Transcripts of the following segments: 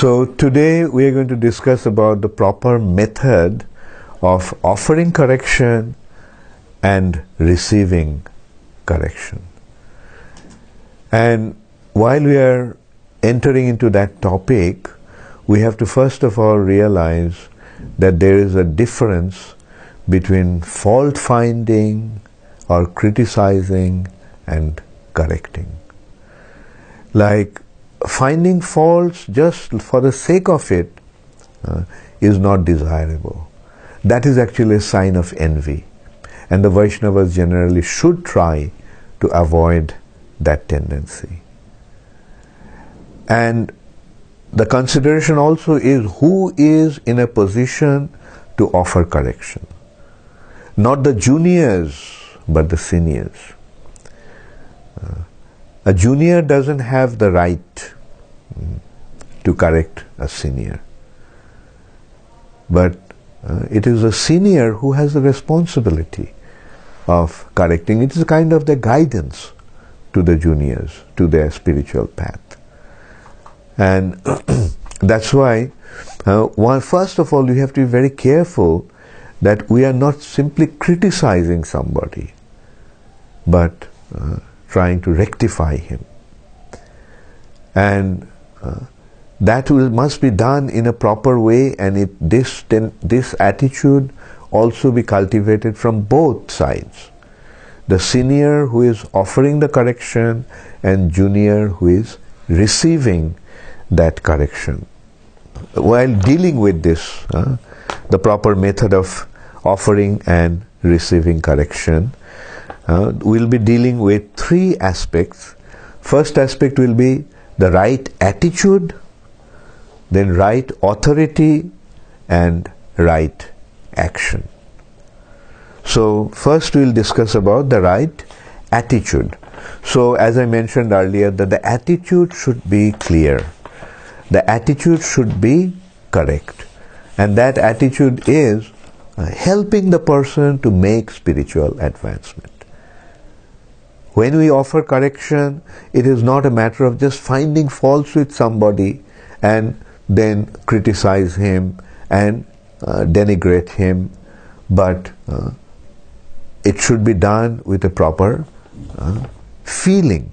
So today we are going to discuss about the proper method of offering correction and receiving correction. And while we are entering into that topic, we have to first of all realize that there is a difference between fault finding or criticizing and correcting. Like finding faults just for the sake of it uh, is not desirable. That is actually a sign of envy. And the Vaishnavas generally should try to avoid that tendency. And the consideration also is who is in a position to offer correction. Not the juniors, but the seniors. A junior doesn't have the right to correct a senior. But uh, it is a senior who has the responsibility of correcting. It is a kind of the guidance to the juniors, to their spiritual path. And that's why, uh, one, first of all, you have to be very careful that we are not simply criticizing somebody, but uh, trying to rectify him. And uh, that will, must be done in a proper way, and it, this, ten, this attitude also be cultivated from both sides. The senior who is offering the correction, and junior who is receiving that correction. While dealing with this, uh, the proper method of offering and receiving correction, we'll be dealing with three aspects. First aspect will be the right attitude, then right authority, and right action. So, first we'll discuss about the right attitude. So, as I mentioned earlier, that the attitude should be clear, the attitude should be correct, and that attitude is uh, helping the person to make spiritual advancement. When we offer correction, it is not a matter of just finding faults with somebody and then criticize him and uh, denigrate him, but uh, it should be done with a proper uh, feeling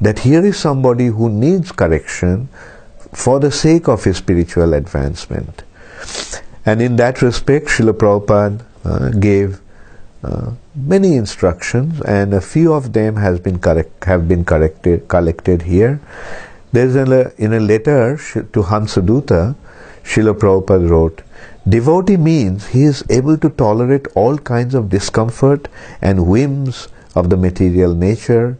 that here is somebody who needs correction for the sake of his spiritual advancement. And in that respect, Srila Prabhupada uh, gave uh, many instructions, and a few of them has been correct, have been corrected, collected here. There's a, in a letter to Hansaduta, Srila Prabhupada wrote, Devotee means he is able to tolerate all kinds of discomfort and whims of the material nature,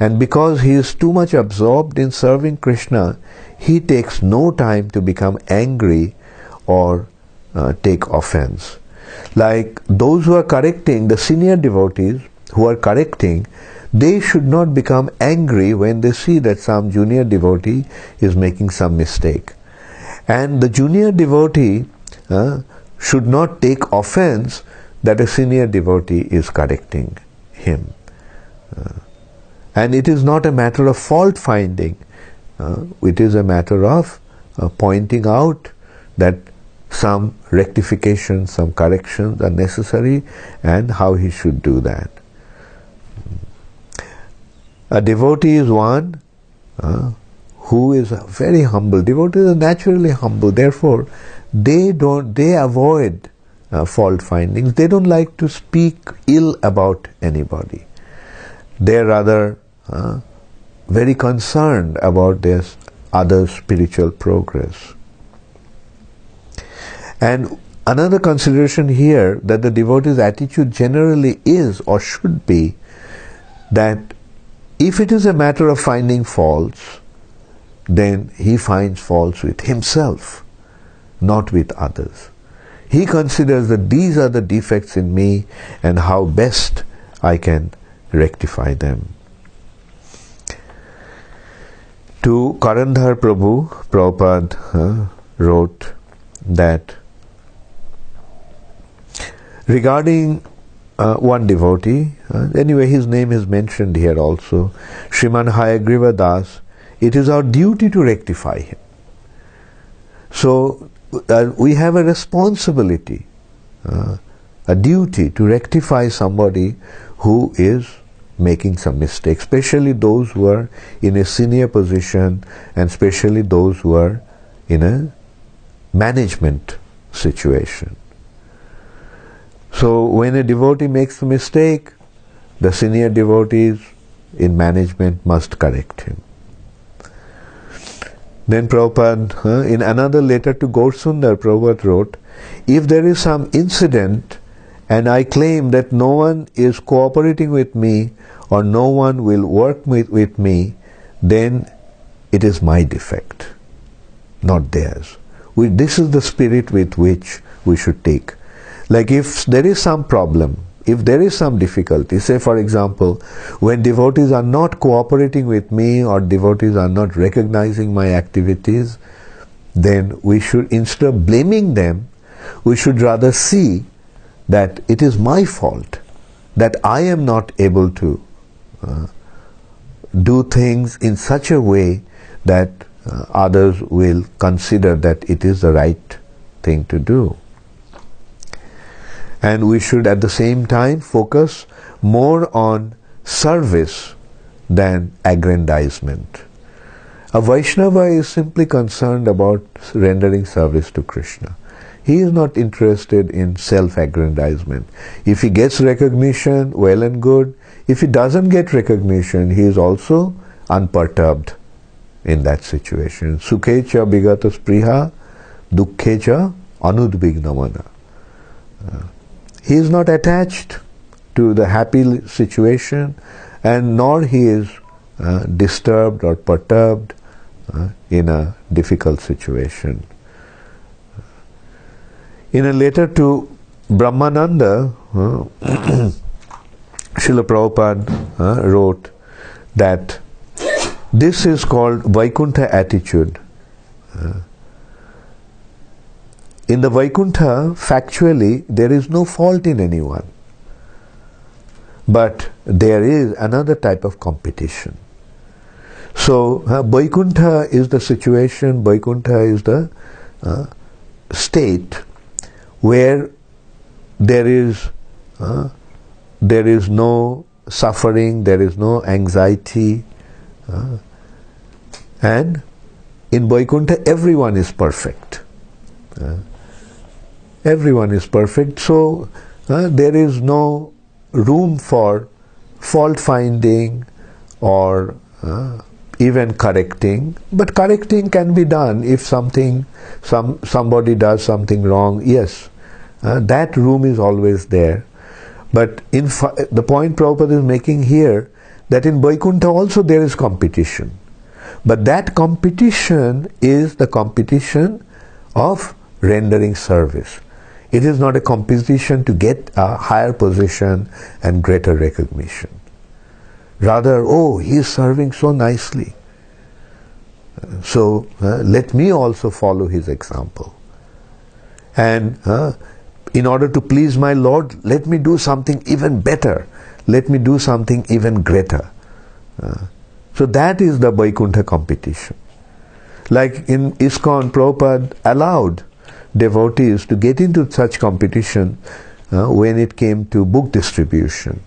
and because he is too much absorbed in serving Krishna, he takes no time to become angry or uh, take offense. Like those who are correcting, the senior devotees who are correcting, they should not become angry when they see that some junior devotee is making some mistake. And the junior devotee uh, should not take offense that a senior devotee is correcting him. Uh, and it is not a matter of fault finding, uh, it is a matter of uh, pointing out that some rectification, some corrections are necessary, and how he should do that. A devotee is one uh, who is very humble. Devotees are naturally humble, therefore, they don't they avoid uh, fault findings. They don't like to speak ill about anybody. They're rather uh, very concerned about their other spiritual progress. And another consideration here that the devotee's attitude generally is or should be that if it is a matter of finding faults, then he finds faults with himself, not with others. He considers that these are the defects in me and how best I can rectify them. To Karandhar Prabhu, Prabhupada uh, wrote that Regarding uh, one devotee, uh, anyway, his name is mentioned here also, Shriman Hayagriva Das, it is our duty to rectify him. So uh, we have a responsibility, uh, a duty to rectify somebody who is making some mistakes, especially those who are in a senior position and especially those who are in a management situation. So when a devotee makes a mistake, the senior devotees in management must correct him. Then Prabhupada, in another letter to Gaurasundar, Prabhupada wrote, if there is some incident and I claim that no one is cooperating with me or no one will work with, with me, then it is my defect, not theirs. We, this is the spirit with which we should take. Like if there is some problem, if there is some difficulty, say for example, when devotees are not cooperating with me or devotees are not recognizing my activities, then we should, instead of blaming them, we should rather see that it is my fault that I am not able to uh, do things in such a way that uh, others will consider that it is the right thing to do and we should at the same time focus more on service than aggrandizement. A Vaishnava is simply concerned about rendering service to Krishna. He is not interested in self aggrandizement. If he gets recognition, well and good. If he doesn't get recognition, he is also unperturbed in that situation. Sukhecha bigata spriha, dukkhecha anudvignamana. Uh, he is not attached to the happy situation and nor he is uh, disturbed or perturbed uh, in a difficult situation. In a letter to Brahmananda, uh, Prabhupada uh, wrote that this is called Vaikuntha attitude. Uh, in the Vaikuntha, factually, there is no fault in anyone. But there is another type of competition. So, uh, Vaikuntha is the situation, Vaikuntha is the uh, state where there is uh, there is no suffering, there is no anxiety, uh, and in Vaikuntha everyone is perfect. Uh, everyone is perfect, so uh, there is no room for fault finding or uh, even correcting. But correcting can be done if something, some somebody does something wrong. Yes, uh, that room is always there. But in fa- the point Prabhupada is making here that in Vaikuntha also there is competition. But that competition is the competition of rendering service. It is not a competition to get a higher position and greater recognition. Rather, oh, he is serving so nicely. So uh, let me also follow his example. And uh, in order to please my Lord, let me do something even better. Let me do something even greater. Uh, so that is the Vaikuntha competition. Like in ISKCON, Prabhupada allowed devotees to get into such competition uh, when it came to book distribution.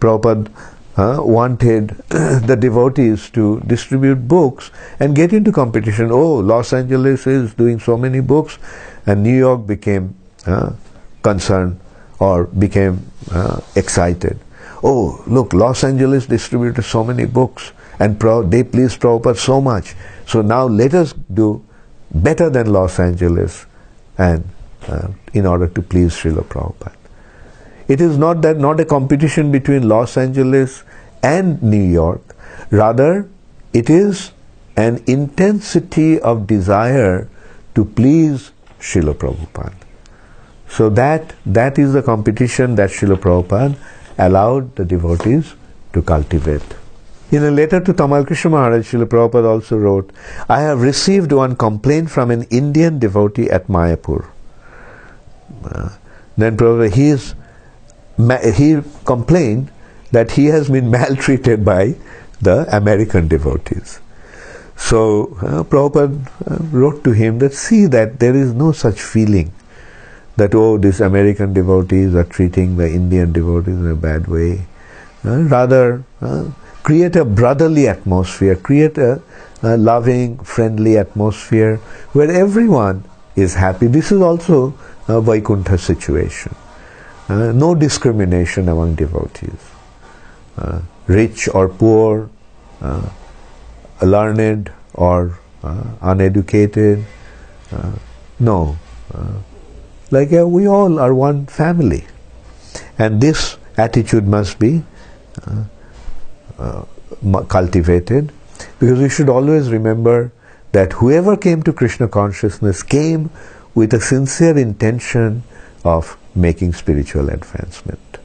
Prabhupada uh, wanted the devotees to distribute books and get into competition. Oh, Los Angeles is doing so many books, and New York became uh, concerned or became uh, excited. Oh, look, Los Angeles distributed so many books, and they pleased Prabhupada so much. So now let us do better than Los Angeles and uh, in order to please Srila Prabhupada. It is not that not a competition between Los Angeles and New York, rather it is an intensity of desire to please Srila Prabhupada. So that that is the competition that Srila Prabhupada allowed the devotees to cultivate. In a letter to Tamal Krishna Maharaj, Srila Prabhupada also wrote, I have received one complaint from an Indian devotee at Mayapur. Uh, then Prabhupada, he, is, he complained that he has been maltreated by the American devotees. So uh, Prabhupada uh, wrote to him that see that there is no such feeling that oh these American devotees are treating the Indian devotees in a bad way. Uh, rather, uh, create a brotherly atmosphere, create a, a, loving, friendly atmosphere where everyone is happy. This is also a Vaikuntha situation. Uh, no discrimination among devotees. Uh, rich or poor, uh, learned or uh, uneducated. Uh, no. Uh, like we all are one family. And this attitude must be cultivated because we should always remember that whoever came to Krishna consciousness came with a sincere intention of making spiritual advancement.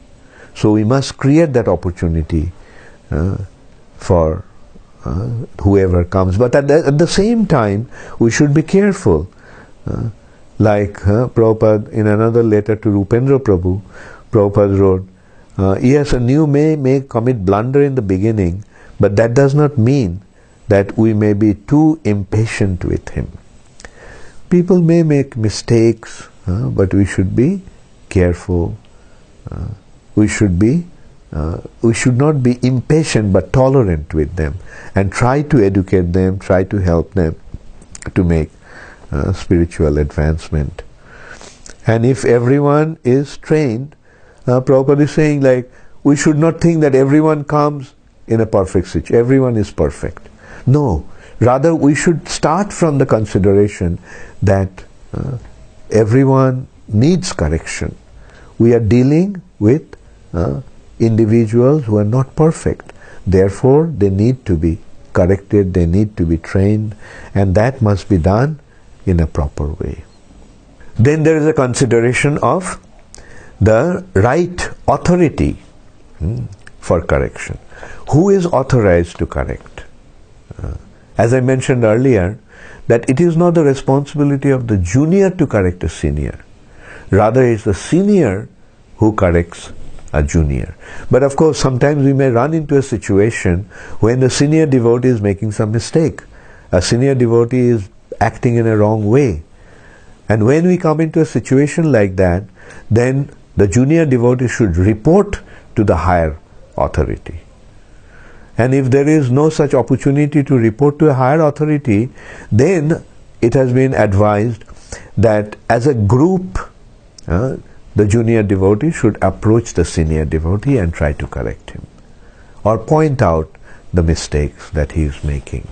So we must create that opportunity uh, for uh, whoever comes. But at the, at the, same time, we should be careful. Uh, like uh, Prabhupada in another letter to Rupendra Prabhu, Prabhupada wrote, uh, yes, a new may, may commit blunder in the beginning, but that does not mean that we may be too impatient with him. People may make mistakes, uh, but we should be careful. Uh, we should be uh, we should not be impatient but tolerant with them and try to educate them, try to help them to make uh, spiritual advancement. And if everyone is trained, uh, Prabhupada is saying like, we should not think that everyone comes in a perfect situation. Everyone is perfect. No. Rather, we should start from the consideration that uh, everyone needs correction. We are dealing with uh, individuals who are not perfect. Therefore, they need to be corrected, they need to be trained, and that must be done in a proper way. Then there is a consideration of the right authority hmm, for correction. Who is authorized to correct? Uh, as I mentioned earlier, that it is not the responsibility of the junior to correct a senior. Rather, it's the senior who corrects a junior. But of course, sometimes we may run into a situation when the senior devotee is making some mistake. A senior devotee is acting in a wrong way. And when we come into a situation like that, then the junior devotee should report to the higher authority. And if there is no such opportunity to report to a higher authority, then it has been advised that as a group, uh, the junior devotee should approach the senior devotee and try to correct him or point out the mistakes that he is making.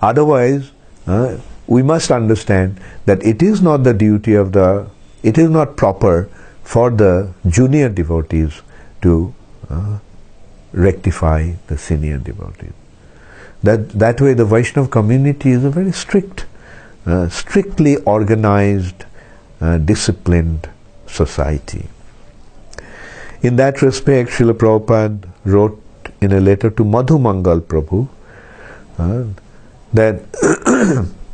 Otherwise, uh, we must understand that it is not the duty of the, it is not proper for the junior devotees to uh, rectify the senior devotees. That, that way the Vaishnava community is a very strict, uh, strictly organized, uh, disciplined society. In that respect, Srila Prabhupada wrote in a letter to Madhu Mangal Prabhu uh, that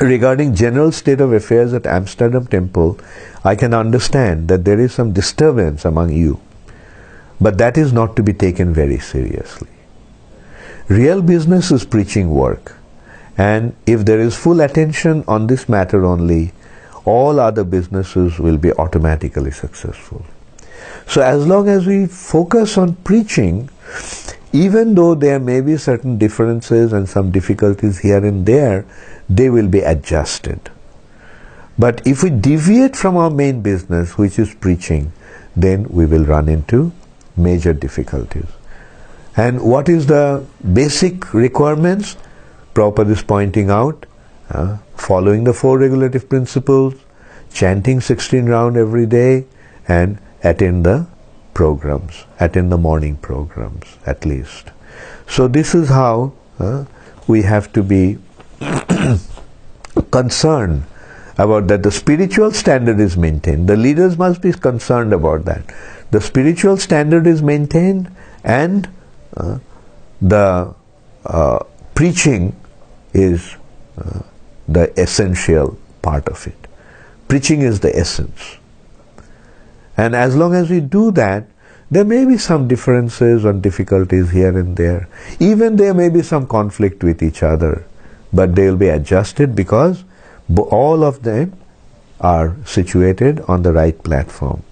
regarding general state of affairs at Amsterdam Temple, I can understand that there is some disturbance among you, but that is not to be taken very seriously. Real business is preaching work, and if there is full attention on this matter only, all other businesses will be automatically successful. So as long as we focus on preaching, even though there may be certain differences and some difficulties here and there, they will be adjusted. But if we deviate from our main business, which is preaching, then we will run into major difficulties. And what is the basic requirements? Prabhupada is pointing out uh, following the four regulative principles, chanting 16 round every day, and attend the programs, at in the morning programs at least. So this is how uh, we have to be concerned about that the spiritual standard is maintained. The leaders must be concerned about that. The spiritual standard is maintained and uh, the uh, preaching is uh, the essential part of it. Preaching is the essence. And as long as we do that, there may be some differences and difficulties here and there. Even there may be some conflict with each other, but they will be adjusted because all of them are situated on the right platform.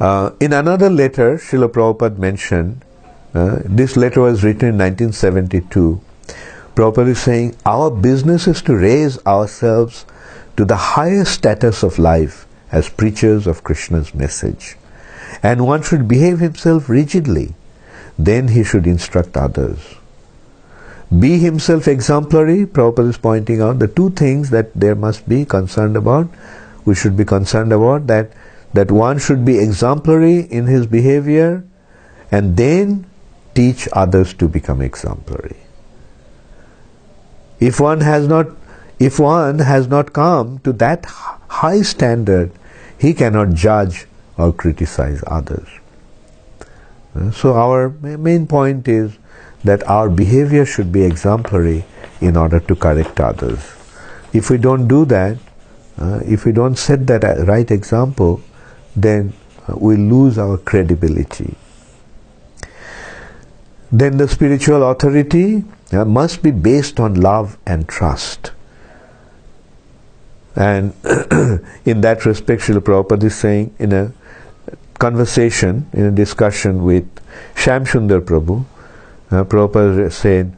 Uh, in another letter, Srila Prabhupada mentioned, uh, this letter was written in 1972. Prabhupada is saying, Our business is to raise ourselves to the highest status of life as preachers of Krishna's message. And one should behave himself rigidly. Then he should instruct others. Be himself exemplary, Prabhupada is pointing out the two things that there must be concerned about. We should be concerned about that, that one should be exemplary in his behavior and then teach others to become exemplary. If one has not if one has not come to that high standard, he cannot judge or criticize others. Uh, so, our main point is that our behavior should be exemplary in order to correct others. If we don't do that, uh, if we don't set that right example, then uh, we lose our credibility. Then the spiritual authority uh, must be based on love and trust. And in that respect, Srila Prabhupada is saying in a conversation, in a discussion with Shamsundar Prabhu, uh, Prabhupada said,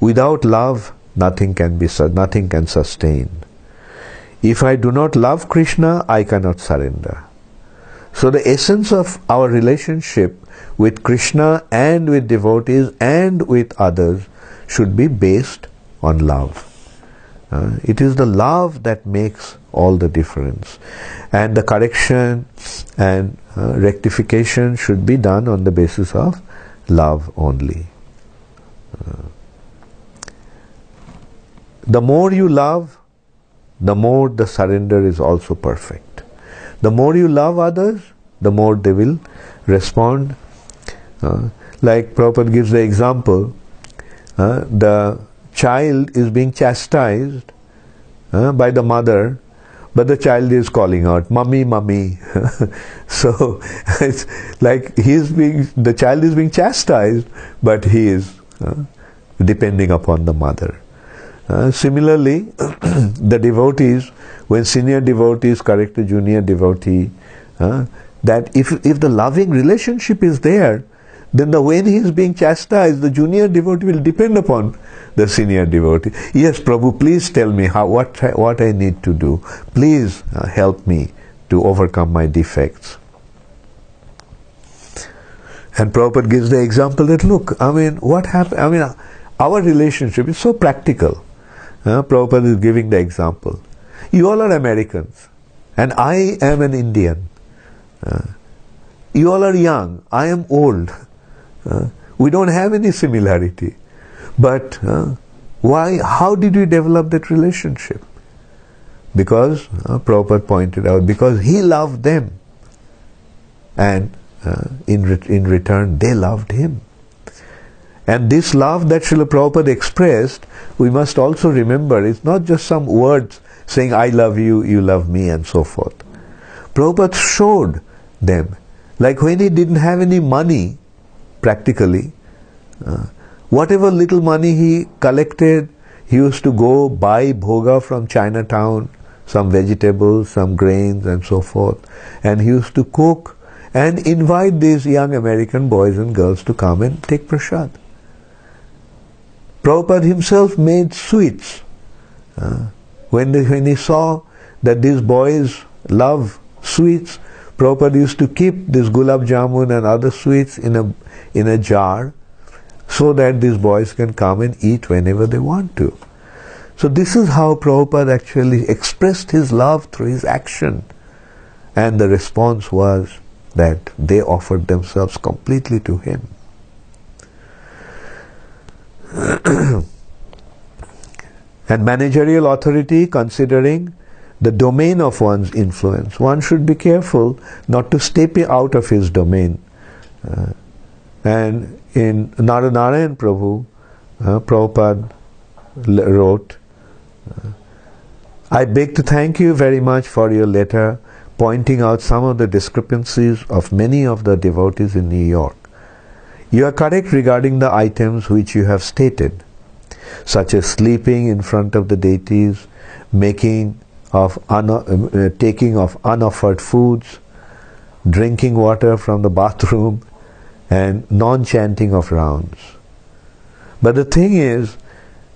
without love, nothing can be, nothing can sustain. If I do not love Krishna, I cannot surrender. So the essence of our relationship with Krishna and with devotees and with others should be based on love. Uh, it is the love that makes all the difference. And the correction and uh, rectification should be done on the basis of love only. Uh, the more you love, the more the surrender is also perfect. The more you love others, the more they will respond. Uh, like Prabhupada gives the example, uh, the child is being chastised uh, by the mother, but the child is calling out, "Mummy, mummy." so it's like he's being the child is being chastised, but he is uh, depending upon the mother. Uh, similarly, the devotees, when senior devotees correct a junior devotee, that if if the loving relationship is there, then the when he is being chastised, the junior devotee will depend upon the senior devotee. Yes, Prabhu, please tell me how what what I need to do. Please uh, help me to overcome my defects. And Prabhupada gives the example that look, I mean, what happened? I mean, our relationship is so practical. Uh, Prabhupada is giving the example. You all are Americans, and I am an Indian. Uh, you all are young, I am old. Uh, we don't have any similarity. But uh, why? How did we develop that relationship? Because uh, Prabhupada pointed out, because he loved them, and uh, in re- in return they loved him. And this love that Srila Prabhupada expressed, we must also remember, it's not just some words saying, I love you, you love me, and so forth. Prabhupada showed them. Like when he didn't have any money, practically. Uh, whatever little money he collected, he used to go buy bhoga from Chinatown, some vegetables, some grains, and so forth. And he used to cook and invite these young American boys and girls to come and take prasad. Prabhupada himself made sweets. Uh, when, the, when he saw that these boys love sweets, Prabhupada used to keep this gulab jamun and other sweets in a in a jar so that these boys can come and eat whenever they want to. So this is how Prabhupada actually expressed his love through his action. And the response was that they offered themselves completely to him. and managerial authority considering the domain of one's influence. One should be careful not to step out of his domain. Uh, and in Naranarayan Prabhu, uh, Prabhupada wrote, I beg to thank you very much for your letter, pointing out some of the discrepancies of many of the devotees in New York. You are correct regarding the items which you have stated, such as sleeping in front of the deities, making of un- uh, taking of unoffered foods, drinking water from the bathroom, and non-chanting of rounds. But the thing is,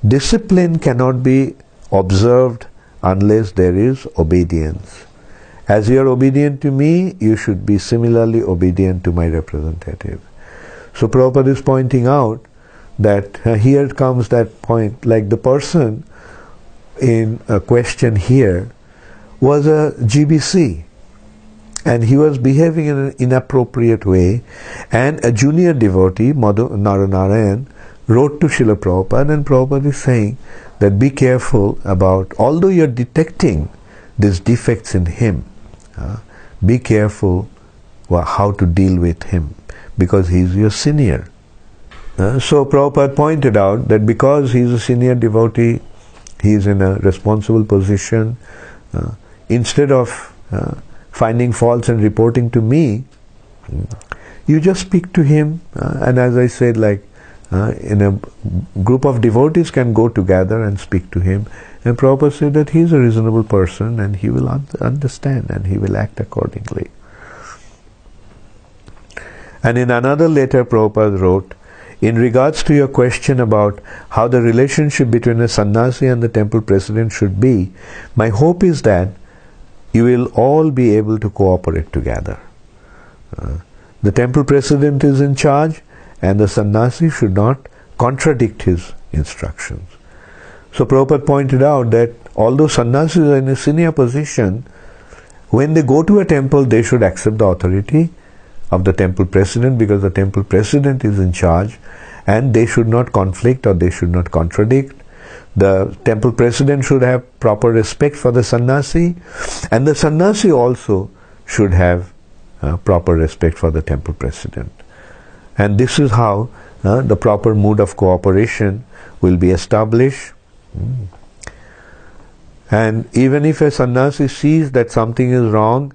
discipline cannot be observed unless there is obedience. As you are obedient to me, you should be similarly obedient to my representative. So Prabhupada is pointing out that uh, here comes that point, like the person in a question here was a GBC and he was behaving in an inappropriate way and a junior devotee, Madhu Naranarayan, wrote to Srila Prabhupada and Prabhupada is saying that be careful about, although you're detecting these defects in him, uh, be careful how to deal with him because he's your senior. Uh, so Prabhupada pointed out that because he's a senior devotee, he's in a responsible position. Uh, instead of uh, finding faults and reporting to me, you just speak to him. Uh, and as I said, like uh, in a group of devotees can go together and speak to him. And Prabhupada said that he is a reasonable person and he will un- understand and he will act accordingly. And in another letter, Prabhupada wrote, in regards to your question about how the relationship between a sannyasi and the temple president should be, my hope is that you will all be able to cooperate together. Uh, the temple president is in charge, and the sannyasi should not contradict his instructions. So Prabhupada pointed out that although sannyasis are in a senior position, when they go to a temple, they should accept the authority of the temple president because the temple president is in charge and they should not conflict or they should not contradict. The temple president should have proper respect for the sannyasi and the sannyasi also should have uh, proper respect for the temple president. And this is how uh, the proper mood of cooperation will be established. Mm. And even if a sannyasi sees that something is wrong,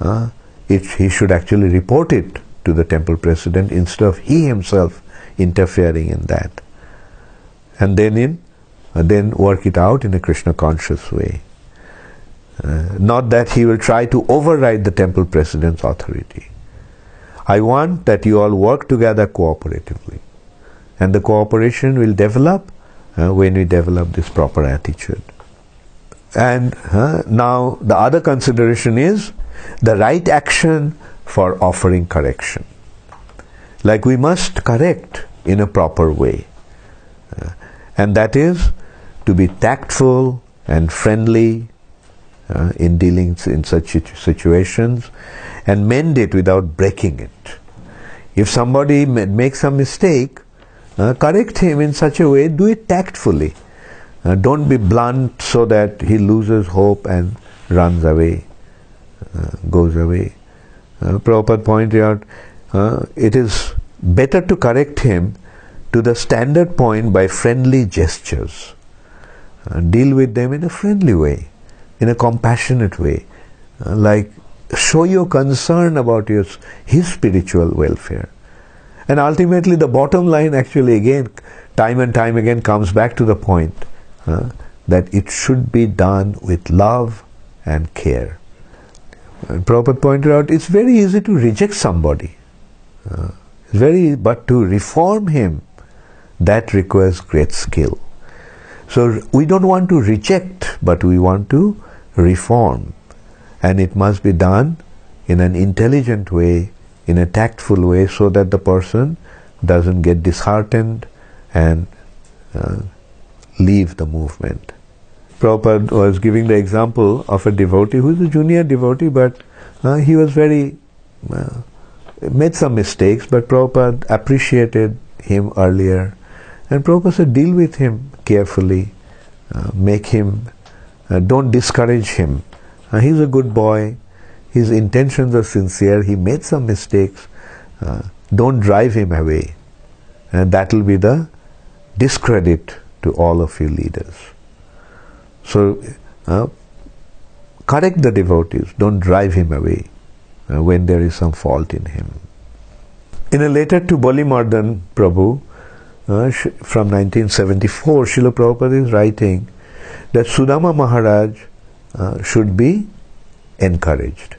uh, he should actually report it to the temple president instead of he himself interfering in that. And then in uh, then work it out in a Krishna conscious way. Uh, not that he will try to override the temple president's authority. I want that you all work together cooperatively. And the cooperation will develop uh, when we develop this proper attitude. And uh, now the other consideration is the right action for offering correction. Like we must correct in a proper way. Uh, and that is to be tactful and friendly uh, in dealing in such situations and mend it without breaking it. If somebody makes a mistake, uh, correct him in such a way, do it tactfully. Uh, don't be blunt so that he loses hope and runs away. Uh, goes away. Uh, Prabhupada pointed out uh, it is better to correct him to the standard point by friendly gestures. Deal with them in a friendly way, in a compassionate way, uh, like show your concern about his spiritual welfare. And ultimately, the bottom line actually, again, time and time again, comes back to the point uh, that it should be done with love and care. And Prabhupada pointed out it's very easy to reject somebody. Uh, very, but to reform him, that requires great skill. So we don't want to reject, but we want to reform. And it must be done in an intelligent way, in a tactful way, so that the person doesn't get disheartened and uh, leave the movement. Prabhupada was giving the example of a devotee who is a junior devotee, but uh, he was very, uh, made some mistakes, but Prabhupada appreciated him earlier. And Prabhupada said, deal with him carefully, uh, make him, uh, don't discourage him. Uh, he's a good boy, his intentions are sincere, he made some mistakes, uh, don't drive him away. And that will be the discredit to all of you leaders. So, uh, correct the devotees, don't drive him away uh, when there is some fault in him. In a letter to Balimardan Prabhu uh, from 1974, Srila Prabhupada is writing that Sudama Maharaj uh, should be encouraged.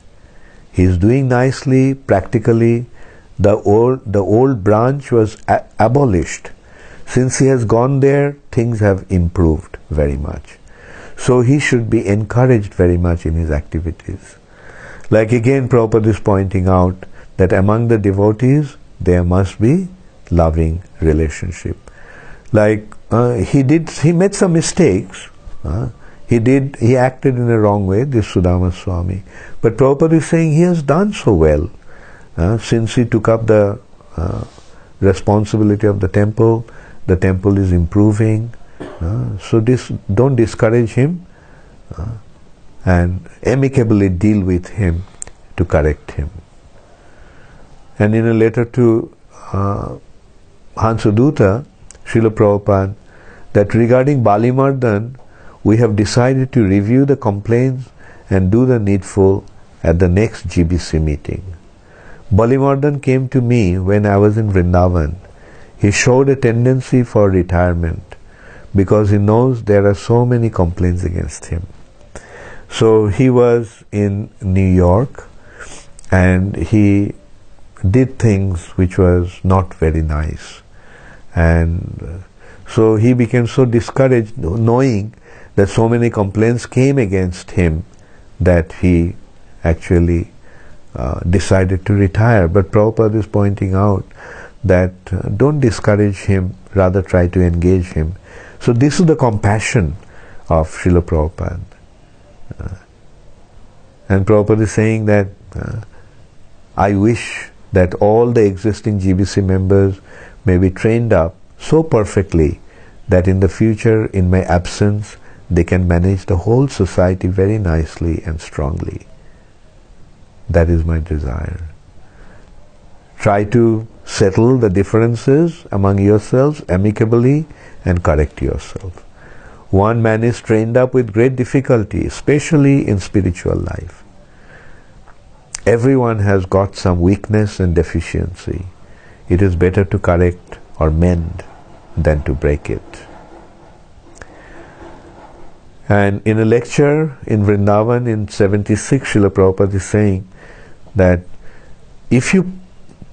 He is doing nicely, practically. The old, the old branch was abolished. Since he has gone there, things have improved very much. So he should be encouraged very much in his activities. Like again, Prabhupada is pointing out that among the devotees, there must be loving relationship. Like uh, he did, he made some mistakes. Uh, he did, he acted in a wrong way, this Sudama Swami. But Prabhupada is saying he has done so well uh, since he took up the uh, responsibility of the temple. The temple is improving. Uh, so don't discourage him uh, and amicably deal with him to correct him. And in a letter to uh, Hansaduta, Srila Prabhupada, that regarding Balimardan, we have decided to review the complaints and do the needful at the next GBC meeting. Balimardan came to me when I was in Vrindavan. He showed a tendency for retirement because he knows there are so many complaints against him. So he was in New York and he did things which was not very nice. And so he became so discouraged knowing that so many complaints came against him that he actually uh, decided to retire. But Prabhupada is pointing out that uh, don't discourage him, rather try to engage him. So this is the compassion of Srila Prabhupada. Uh, and Prabhupada is saying that uh, I wish that all the existing GBC members may be trained up so perfectly that in the future, in my absence, they can manage the whole society very nicely and strongly. That is my desire. Try to settle the differences among yourselves amicably and correct yourself. One man is trained up with great difficulty, especially in spiritual life. Everyone has got some weakness and deficiency. It is better to correct or mend than to break it. And in a lecture in Vrindavan in 76, Srila Prabhupada is saying that if you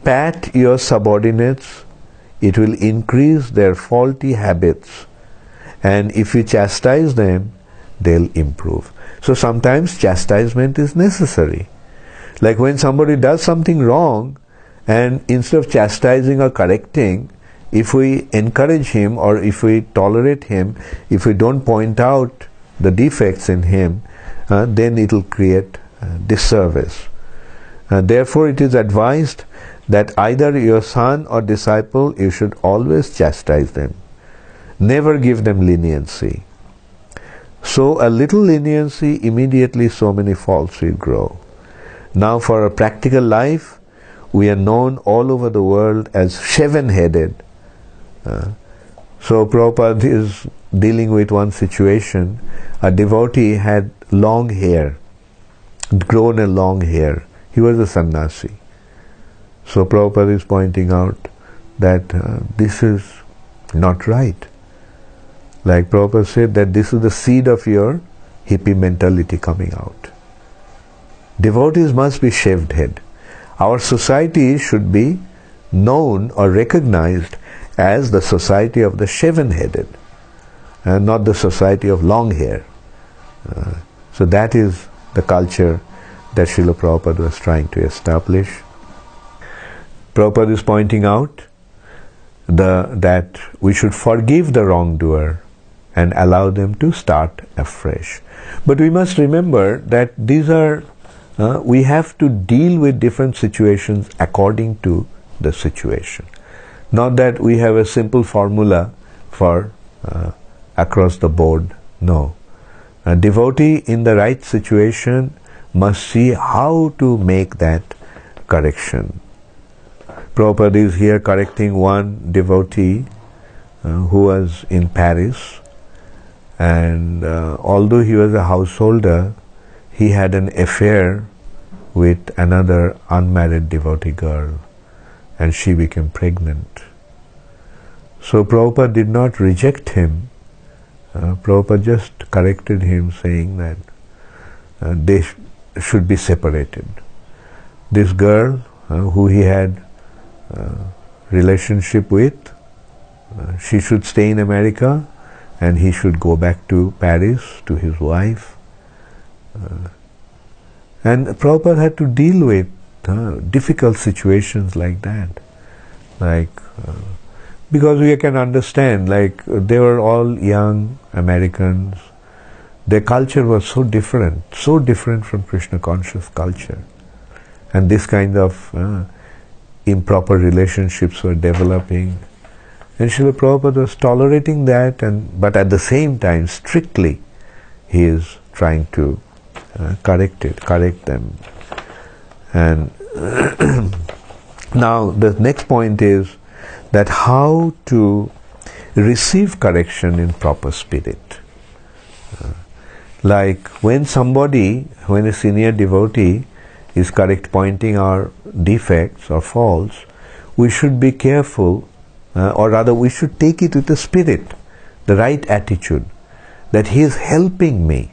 pat your subordinates, it will increase their faulty habits. And if you chastise them, they'll improve. So sometimes chastisement is necessary. Like when somebody does something wrong, and instead of chastising or correcting, if we encourage him or if we tolerate him, if we don't point out the defects in him, uh, then it will create uh, disservice. Uh, therefore, it is advised that either your son or disciple, you should always chastise them. Never give them leniency. So, a little leniency, immediately so many faults will grow. Now, for a practical life, we are known all over the world as shaven headed. Uh, so, Prabhupada is dealing with one situation. A devotee had long hair, grown a long hair. He was a sannyasi. So, Prabhupada is pointing out that uh, this is not right. Like Prabhupada said, that this is the seed of your hippie mentality coming out. Devotees must be shaved head. Our society should be known or recognized as the society of the shaven headed, and not the society of long hair. Uh, so that is the culture that Srila Prabhupada was trying to establish. Prabhupada is pointing out the, that we should forgive the wrongdoer and allow them to start afresh. But we must remember that these are uh, we have to deal with different situations according to the situation. Not that we have a simple formula for uh, across the board. No. A devotee in the right situation must see how to make that correction. Prabhupada is here correcting one devotee uh, who was in Paris, and uh, although he was a householder, he had an affair with another unmarried devotee girl and she became pregnant. So Prabhupada did not reject him. Uh, Prabhupada just corrected him saying that uh, they should be separated. This girl uh, who he had uh, relationship with, uh, she should stay in America and he should go back to Paris to his wife. Uh, and Prabhupada had to deal with uh, difficult situations like that. Like, uh, because we can understand, like, they were all young Americans. Their culture was so different, so different from Krishna conscious culture. And this kind of uh, improper relationships were developing. And Srila Prabhupada was tolerating that, and but at the same time, strictly, he is trying to uh, correct it, correct them. And now the next point is that how to receive correction in proper spirit. Uh, like when somebody, when a senior devotee is correct pointing our defects or faults, we should be careful, uh, or rather, we should take it with the spirit, the right attitude, that he is helping me.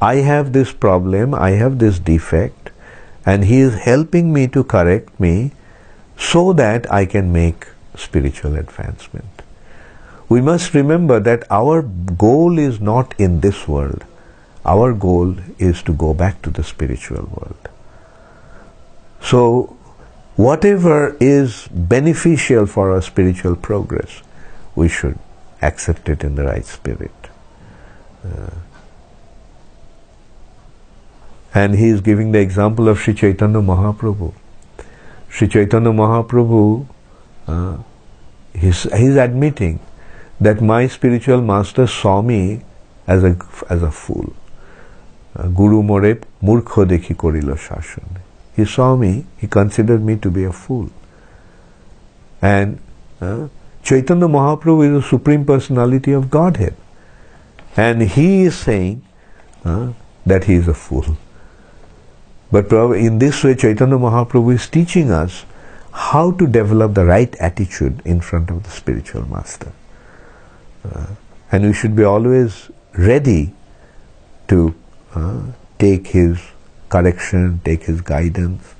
I have this problem, I have this defect, and he is helping me to correct me so that I can make spiritual advancement. We must remember that our goal is not in this world. Our goal is to go back to the spiritual world. So, whatever is beneficial for our spiritual progress, we should accept it in the right spirit. Uh, and he is giving the example of Sri Chaitanya Mahaprabhu. Sri Chaitanya Mahaprabhu, uh, he's, he's admitting that my spiritual master saw me as a, as a fool. Guru more murkho dekhi korilo shasan. He saw me, he considered me to be a fool. And uh, Chaitanya Mahaprabhu is the Supreme Personality of Godhead. And he is saying uh, that he is a fool. But in this way, Chaitanya Mahaprabhu is teaching us how to develop the right attitude in front of the spiritual master. Uh, and we should be always ready to uh, take his correction, take his guidance,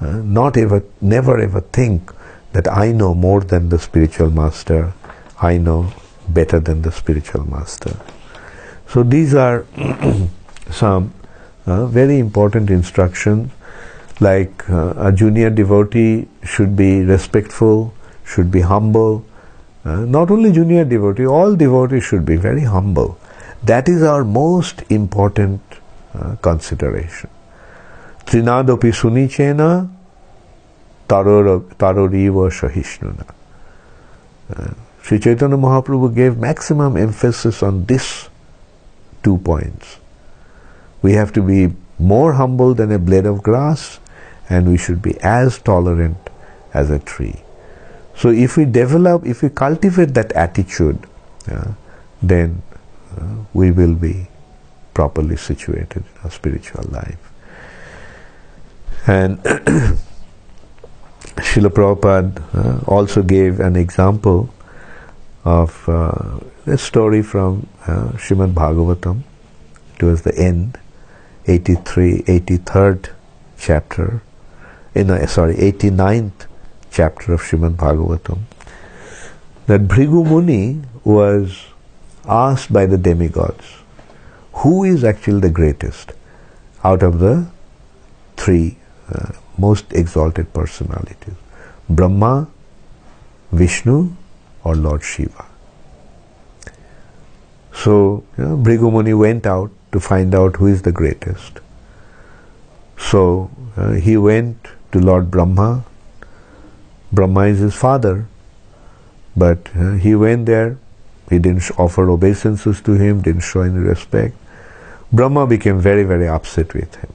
uh, not ever, never ever think that I know more than the spiritual master, I know better than the spiritual master. So these are some uh, very important instructions like uh, a junior devotee should be respectful, should be humble. Uh, not only junior devotee, all devotees should be very humble. That is our most important uh, consideration. Trinadopi sunichena taroriva shahishnuna. Uh, Sri Chaitanya Mahaprabhu gave maximum emphasis on this two points. We have to be more humble than a blade of grass and we should be as tolerant as a tree. So if we develop, if we cultivate that attitude, uh, then we will be properly situated in our spiritual life. And Srila Prabhupada uh, also gave an example of uh, a story from uh, Srimad Bhagavatam towards the end, 83, 83rd chapter, in a, sorry, 89th chapter of Srimad Bhagavatam, that Bhrigu Muni was asked by the demigods, who is actually the greatest out of the three uh, most exalted personalities? Brahma, Vishnu, or Lord Shiva? So, you know, Bhrigu Muni went out to find out who is the greatest. So, uh, he went to Lord Brahma. Brahma is his father, but uh, he went there. He didn't offer obeisances to him, didn't show any respect. Brahma became very, very upset with him.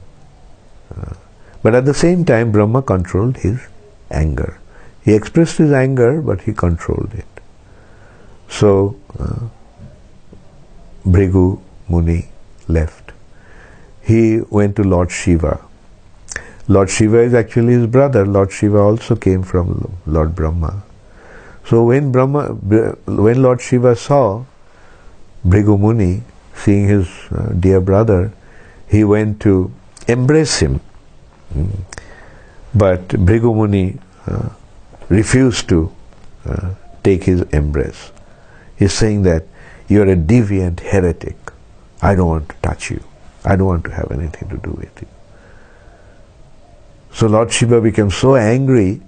Uh, but at the same time, Brahma controlled his anger. He expressed his anger, but he controlled it. So, uh, Bhrigu Muni left. he went to Lord Shiva. Lord Shiva is actually his brother. Lord Shiva also came from Lord Brahma. So when Brahma, when Lord Shiva saw Bhrigu Muni seeing his uh, dear brother, he went to embrace him. Mm. But Bhrigu Muni uh, refused to uh, take his embrace. He's saying that you're a deviant heretic. I don't want to touch you. I don't want to have anything to do with you. So Lord Shiva became so angry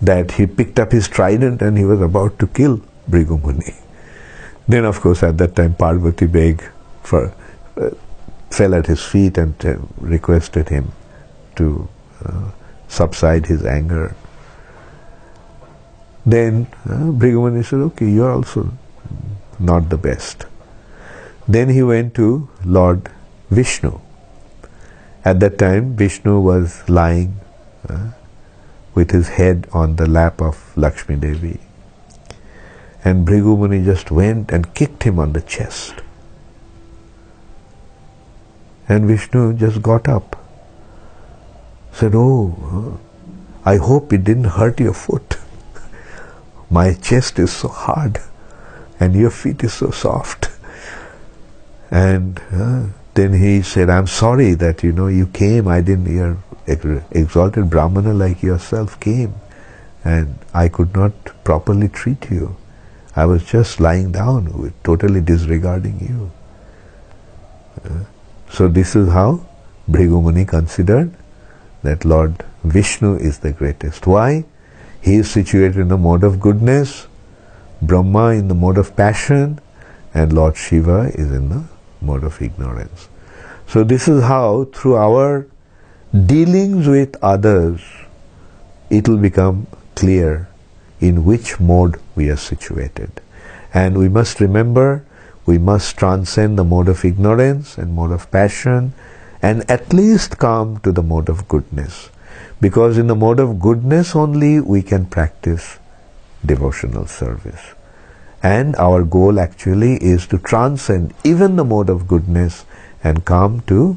that he picked up his trident and he was about to kill Bhrigu Muni. Then, of course, at that time, Parvati begged for, uh, fell at his feet and uh, requested him to uh, subside his anger. Then uh, said, okay, you are also not the best. Then he went to Lord Vishnu. At that time, Vishnu was lying uh, with his head on the lap of Lakshmi Devi. And Bhrigu Muni just went and kicked him on the chest. And Vishnu just got up. Said, Oh, I hope it didn't hurt your foot. My chest is so hard and your feet is so soft. And uh, then he said, I'm sorry that, you know, you came, I didn't, your exalted Brahmana like yourself came and I could not properly treat you. I was just lying down, totally disregarding you. Uh, so this is how Bhrigumuni considered that Lord Vishnu is the greatest. Why? He is situated in the mode of goodness, Brahma in the mode of passion, and Lord Shiva is in the mode of ignorance. So this is how through our dealings with others, it will become clear in which mode we are situated. And we must remember we must transcend the mode of ignorance and mode of passion and at least come to the mode of goodness. Because in the mode of goodness only we can practice devotional service. And our goal actually is to transcend even the mode of goodness and come to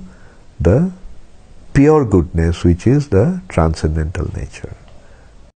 the pure goodness which is the transcendental nature.